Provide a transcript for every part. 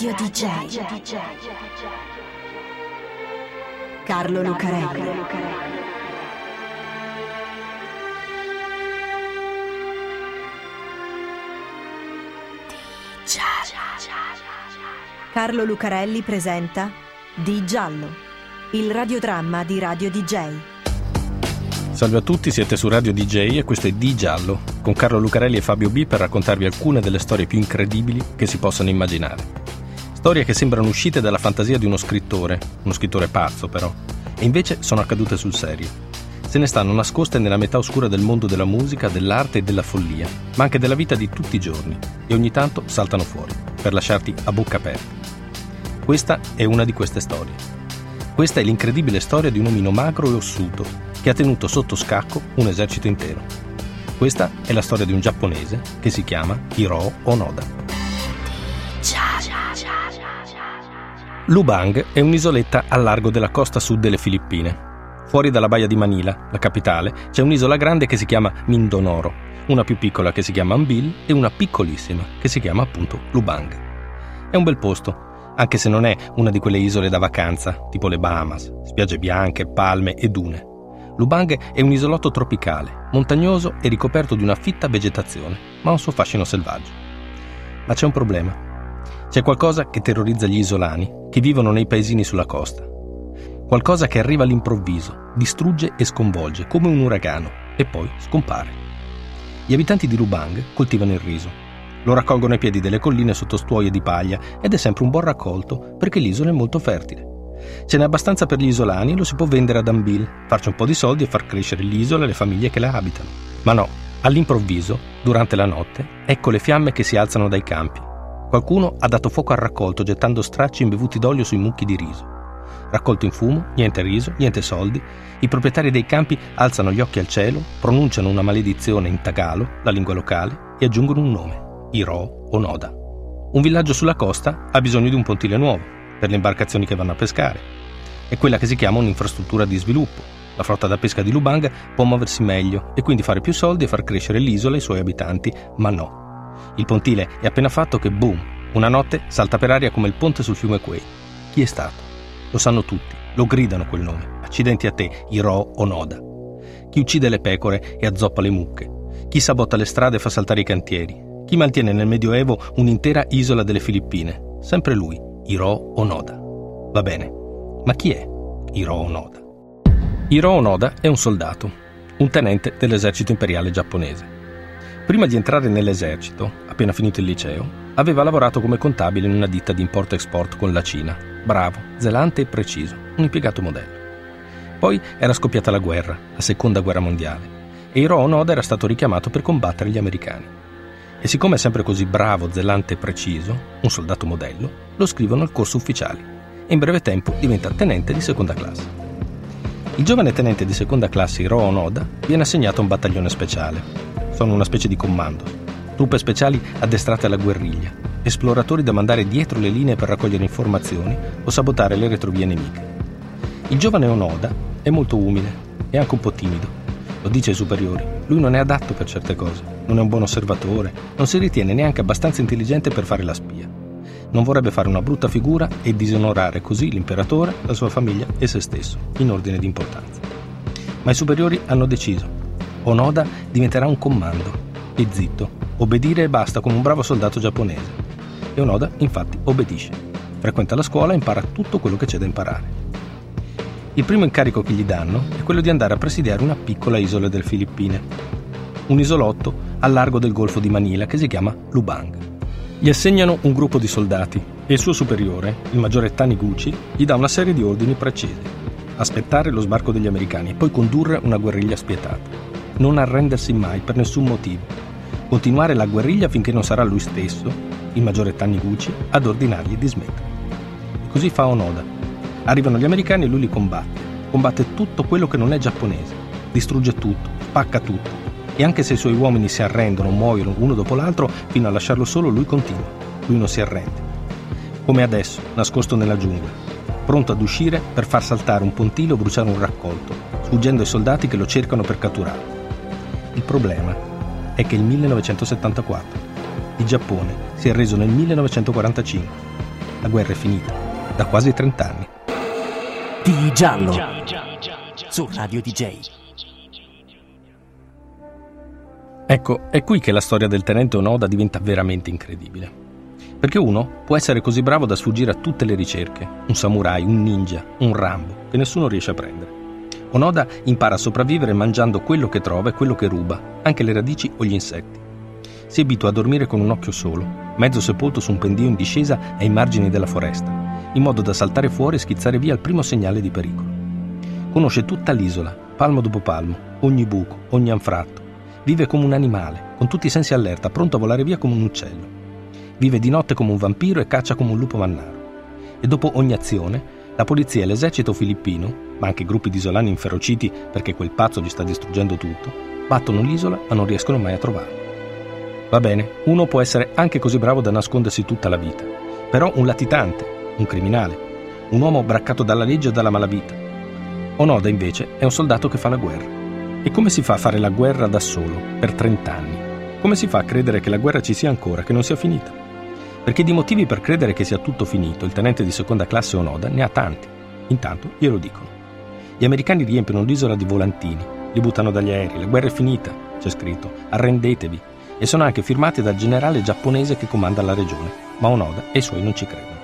Radio DJ. Carlo Lucarelli. Carlo Lucarelli presenta Di Giallo, il radiodramma di Radio DJ. Salve a tutti, siete su Radio DJ e questo è Di Giallo, con Carlo Lucarelli e Fabio B per raccontarvi alcune delle storie più incredibili che si possano immaginare. Storie che sembrano uscite dalla fantasia di uno scrittore, uno scrittore pazzo però, e invece sono accadute sul serio. Se ne stanno nascoste nella metà oscura del mondo della musica, dell'arte e della follia, ma anche della vita di tutti i giorni, e ogni tanto saltano fuori, per lasciarti a bocca aperta. Questa è una di queste storie. Questa è l'incredibile storia di un omino magro e ossuto che ha tenuto sotto scacco un esercito intero. Questa è la storia di un giapponese che si chiama Hiroo Onoda. Lubang è un'isoletta al largo della costa sud delle Filippine. Fuori dalla baia di Manila, la capitale, c'è un'isola grande che si chiama Mindonoro, una più piccola che si chiama Ambil e una piccolissima che si chiama appunto Lubang. È un bel posto, anche se non è una di quelle isole da vacanza, tipo le Bahamas, spiagge bianche, palme e dune. Lubang è un isolotto tropicale, montagnoso e ricoperto di una fitta vegetazione, ma ha un suo fascino selvaggio. Ma c'è un problema. C'è qualcosa che terrorizza gli isolani, che vivono nei paesini sulla costa. Qualcosa che arriva all'improvviso, distrugge e sconvolge, come un uragano, e poi scompare. Gli abitanti di Lubang coltivano il riso. Lo raccolgono ai piedi delle colline sotto stuoie di paglia ed è sempre un buon raccolto perché l'isola è molto fertile. Ce n'è abbastanza per gli isolani e lo si può vendere ad Ambil, farci un po' di soldi e far crescere l'isola e le famiglie che la abitano. Ma no, all'improvviso, durante la notte, ecco le fiamme che si alzano dai campi. Qualcuno ha dato fuoco al raccolto gettando stracci imbevuti d'olio sui mucchi di riso. Raccolto in fumo, niente riso, niente soldi, i proprietari dei campi alzano gli occhi al cielo, pronunciano una maledizione in tagalo, la lingua locale, e aggiungono un nome, Iro o Noda. Un villaggio sulla costa ha bisogno di un pontile nuovo per le imbarcazioni che vanno a pescare. È quella che si chiama un'infrastruttura di sviluppo. La flotta da pesca di Lubang può muoversi meglio e quindi fare più soldi e far crescere l'isola e i suoi abitanti, ma no. Il pontile è appena fatto che boom, una notte salta per aria come il ponte sul fiume Quay. Chi è stato? Lo sanno tutti, lo gridano quel nome. Accidenti a te, Iro Onoda. Chi uccide le pecore e azzoppa le mucche. Chi sabotta le strade e fa saltare i cantieri. Chi mantiene nel Medioevo un'intera isola delle Filippine. Sempre lui, Hiro Onoda. Va bene, ma chi è Hiro Onoda? Hiro Onoda è un soldato, un tenente dell'esercito imperiale giapponese. Prima di entrare nell'esercito, appena finito il liceo, aveva lavorato come contabile in una ditta di import-export con la Cina. Bravo, zelante e preciso, un impiegato modello. Poi era scoppiata la guerra, la seconda guerra mondiale, e Hiro Onoda era stato richiamato per combattere gli americani e siccome è sempre così bravo, zelante e preciso, un soldato modello, lo scrivono al corso ufficiali e in breve tempo diventa tenente di seconda classe. Il giovane tenente di seconda classe Hiro Onoda viene assegnato a un battaglione speciale. Sono una specie di comando, truppe speciali addestrate alla guerriglia, esploratori da mandare dietro le linee per raccogliere informazioni o sabotare le retrovie nemiche. Il giovane Onoda è molto umile e anche un po' timido. Lo dice ai superiori, lui non è adatto per certe cose non è un buon osservatore, non si ritiene neanche abbastanza intelligente per fare la spia. Non vorrebbe fare una brutta figura e disonorare così l'imperatore, la sua famiglia e se stesso, in ordine di importanza. Ma i superiori hanno deciso. Onoda diventerà un comando. E zitto, obbedire e basta come un bravo soldato giapponese. E Onoda infatti obbedisce. Frequenta la scuola e impara tutto quello che c'è da imparare. Il primo incarico che gli danno è quello di andare a presidiare una piccola isola delle Filippine, un isolotto al largo del golfo di Manila che si chiama Lubang. Gli assegnano un gruppo di soldati e il suo superiore, il maggiore Taniguchi, gli dà una serie di ordini precisi. Aspettare lo sbarco degli americani e poi condurre una guerriglia spietata. Non arrendersi mai per nessun motivo. Continuare la guerriglia finché non sarà lui stesso, il maggiore Taniguchi, ad ordinargli di smettere. E così fa Onoda. Arrivano gli americani e lui li combatte. Combatte tutto quello che non è giapponese. Distrugge tutto, spacca tutto e anche se i suoi uomini si arrendono, muoiono uno dopo l'altro, fino a lasciarlo solo, lui continua. Lui non si arrende. Come adesso, nascosto nella giungla, pronto ad uscire per far saltare un pontile o bruciare un raccolto, sfuggendo ai soldati che lo cercano per catturarlo. Il problema è che il 1974 il Giappone si è reso nel 1945 La guerra è finita, da quasi 30 anni. Di giallo, su Radio DJ. Ecco, è qui che la storia del tenente Onoda diventa veramente incredibile. Perché uno può essere così bravo da sfuggire a tutte le ricerche, un samurai, un ninja, un Rambo, che nessuno riesce a prendere. Onoda impara a sopravvivere mangiando quello che trova e quello che ruba, anche le radici o gli insetti. Si abitua a dormire con un occhio solo, mezzo sepolto su un pendio in discesa ai margini della foresta, in modo da saltare fuori e schizzare via il primo segnale di pericolo. Conosce tutta l'isola, palmo dopo palmo, ogni buco, ogni anfratto. Vive come un animale, con tutti i sensi allerta, pronto a volare via come un uccello. Vive di notte come un vampiro e caccia come un lupo mannaro. E dopo ogni azione, la polizia e l'esercito filippino, ma anche gruppi di isolani inferociti perché quel pazzo gli sta distruggendo tutto, battono l'isola ma non riescono mai a trovarlo. Va bene, uno può essere anche così bravo da nascondersi tutta la vita, però un latitante, un criminale, un uomo braccato dalla legge o dalla malavita. Onoda invece è un soldato che fa la guerra. E come si fa a fare la guerra da solo, per 30 anni? Come si fa a credere che la guerra ci sia ancora, che non sia finita? Perché di motivi per credere che sia tutto finito, il tenente di seconda classe Onoda ne ha tanti. Intanto glielo dicono. Gli americani riempiono l'isola di volantini, li buttano dagli aerei, la guerra è finita, c'è scritto, arrendetevi, e sono anche firmati dal generale giapponese che comanda la regione, ma Onoda e i suoi non ci credono.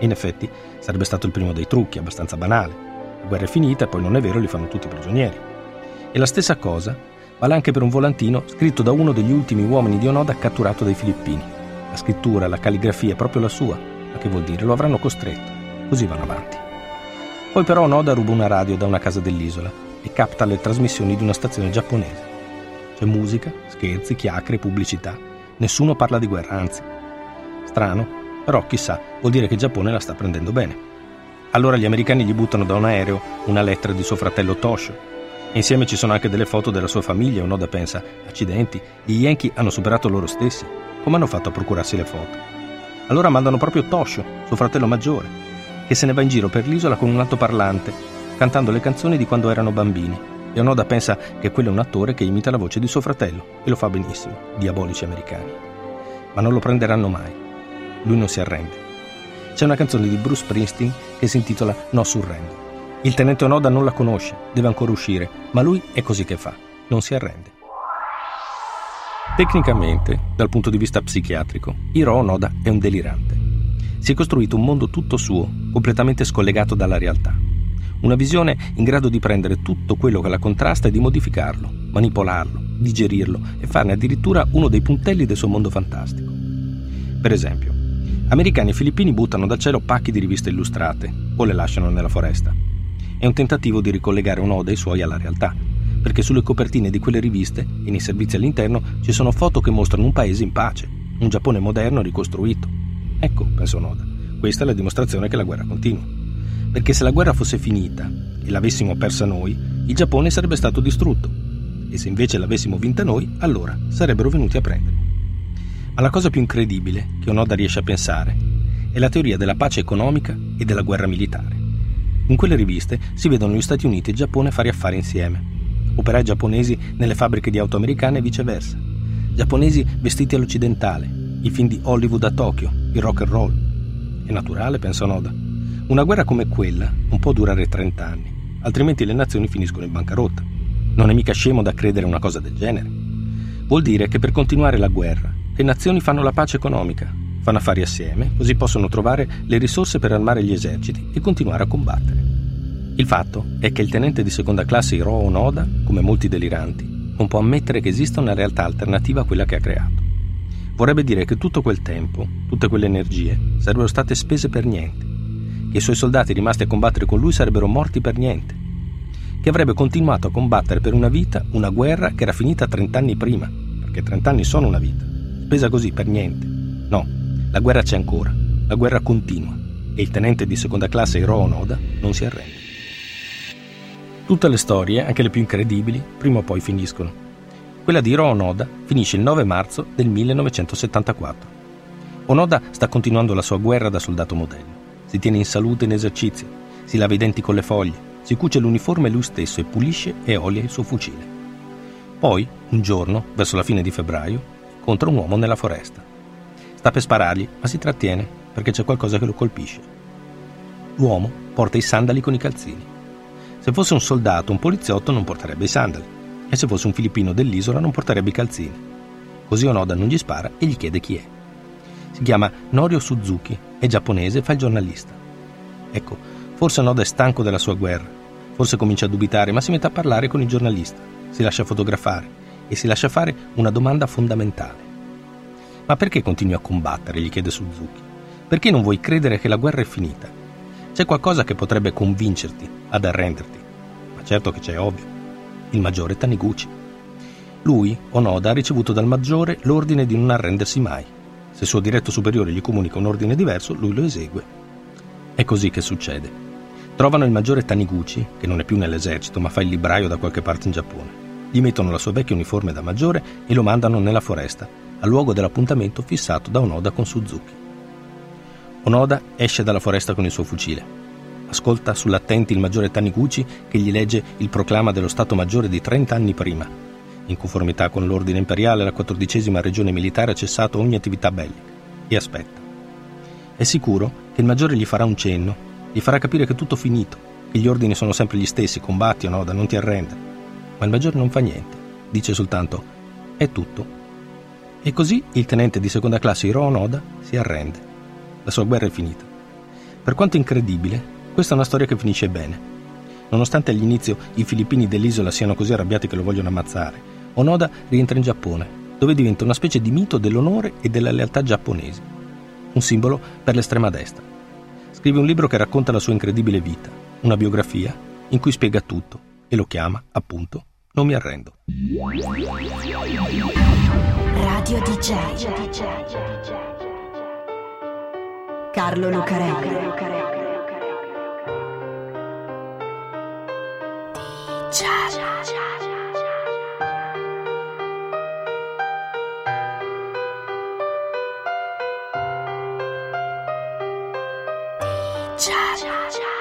in effetti sarebbe stato il primo dei trucchi, abbastanza banale. La guerra è finita e poi non è vero, li fanno tutti prigionieri. E la stessa cosa vale anche per un volantino scritto da uno degli ultimi uomini di Onoda catturato dai filippini. La scrittura, la calligrafia è proprio la sua, ma che vuol dire? Lo avranno costretto. Così vanno avanti. Poi però Onoda ruba una radio da una casa dell'isola e capta le trasmissioni di una stazione giapponese. C'è musica, scherzi, chiacchiere, pubblicità. Nessuno parla di guerra, anzi. Strano, però chissà, vuol dire che il Giappone la sta prendendo bene. Allora gli americani gli buttano da un aereo una lettera di suo fratello Toshio. Insieme ci sono anche delle foto della sua famiglia Onoda pensa, accidenti, gli Yankee hanno superato loro stessi. Come hanno fatto a procurarsi le foto? Allora mandano proprio Toshio, suo fratello maggiore, che se ne va in giro per l'isola con un altoparlante, cantando le canzoni di quando erano bambini e Onoda pensa che quello è un attore che imita la voce di suo fratello e lo fa benissimo, diabolici americani. Ma non lo prenderanno mai. Lui non si arrende. C'è una canzone di Bruce Springsteen che si intitola No Surrender. Il tenente Onoda non la conosce, deve ancora uscire, ma lui è così che fa, non si arrende. Tecnicamente, dal punto di vista psichiatrico, Hiro Onoda è un delirante. Si è costruito un mondo tutto suo, completamente scollegato dalla realtà. Una visione in grado di prendere tutto quello che la contrasta e di modificarlo, manipolarlo, digerirlo e farne addirittura uno dei puntelli del suo mondo fantastico. Per esempio, americani e filippini buttano dal cielo pacchi di riviste illustrate o le lasciano nella foresta. È un tentativo di ricollegare un ode ai suoi alla realtà, perché sulle copertine di quelle riviste e nei servizi all'interno ci sono foto che mostrano un paese in pace, un Giappone moderno ricostruito. Ecco, pensò Noda, questa è la dimostrazione che la guerra continua. Perché se la guerra fosse finita e l'avessimo persa noi, il Giappone sarebbe stato distrutto. E se invece l'avessimo vinta noi, allora sarebbero venuti a prenderlo. Ma la cosa più incredibile che Onoda riesce a pensare è la teoria della pace economica e della guerra militare. In quelle riviste si vedono gli Stati Uniti e il Giappone fare affari insieme, operai giapponesi nelle fabbriche di auto americane e viceversa, giapponesi vestiti all'occidentale, i film di Hollywood a Tokyo, il rock and roll. È naturale, pensa Onoda una guerra come quella non può durare 30 anni, altrimenti le nazioni finiscono in bancarotta. Non è mica scemo da credere una cosa del genere. Vuol dire che per continuare la guerra, le nazioni fanno la pace economica, fanno affari assieme, così possono trovare le risorse per armare gli eserciti e continuare a combattere. Il fatto è che il tenente di seconda classe Hiro Onoda, come molti deliranti, non può ammettere che esista una realtà alternativa a quella che ha creato. Vorrebbe dire che tutto quel tempo, tutte quelle energie, sarebbero state spese per niente che i suoi soldati rimasti a combattere con lui sarebbero morti per niente, che avrebbe continuato a combattere per una vita una guerra che era finita 30 anni prima, perché 30 anni sono una vita, spesa così per niente. No, la guerra c'è ancora, la guerra continua e il tenente di seconda classe Hiro Onoda non si arrende. Tutte le storie, anche le più incredibili, prima o poi finiscono. Quella di Hiro Onoda finisce il 9 marzo del 1974. Onoda sta continuando la sua guerra da soldato modello si tiene in salute in esercizio, si lava i denti con le foglie, si cuce l'uniforme lui stesso e pulisce e olia il suo fucile. Poi, un giorno, verso la fine di febbraio, incontra un uomo nella foresta. Sta per sparargli, ma si trattiene perché c'è qualcosa che lo colpisce. L'uomo porta i sandali con i calzini. Se fosse un soldato, un poliziotto non porterebbe i sandali, e se fosse un filippino dell'isola non porterebbe i calzini. Così Onoda non gli spara e gli chiede chi è. Si chiama Norio Suzuki, è giapponese e fa il giornalista. Ecco, forse Onoda è stanco della sua guerra, forse comincia a dubitare, ma si mette a parlare con il giornalista, si lascia fotografare e si lascia fare una domanda fondamentale. Ma perché continui a combattere? gli chiede Suzuki. Perché non vuoi credere che la guerra è finita? C'è qualcosa che potrebbe convincerti ad arrenderti. Ma certo che c'è, ovvio. Il maggiore Taniguchi. Lui, Onoda, ha ricevuto dal maggiore l'ordine di non arrendersi mai. Se suo diretto superiore gli comunica un ordine diverso, lui lo esegue. È così che succede. Trovano il maggiore Taniguchi, che non è più nell'esercito ma fa il libraio da qualche parte in Giappone. Gli mettono la sua vecchia uniforme da maggiore e lo mandano nella foresta, al luogo dell'appuntamento fissato da Onoda con Suzuki. Onoda esce dalla foresta con il suo fucile. Ascolta sull'attenti il maggiore Taniguchi che gli legge il proclama dello Stato Maggiore di 30 anni prima. In conformità con l'ordine imperiale, la quattordicesima regione militare ha cessato ogni attività bellica e aspetta. È sicuro che il maggiore gli farà un cenno, gli farà capire che è tutto finito, che gli ordini sono sempre gli stessi, combatti Onoda, non ti arrendere. Ma il maggiore non fa niente, dice soltanto è tutto e così il tenente di seconda classe Hiro Onoda si arrende. La sua guerra è finita. Per quanto incredibile, questa è una storia che finisce bene. Nonostante all'inizio i filippini dell'isola siano così arrabbiati che lo vogliono ammazzare, Onoda rientra in Giappone, dove diventa una specie di mito dell'onore e della lealtà giapponesi, un simbolo per l'estrema destra. Scrive un libro che racconta la sua incredibile vita, una biografia in cui spiega tutto e lo chiama, appunto, Non mi arrendo. Radio DJ. Carlo Lucarelli. 家家家家家家家家家家。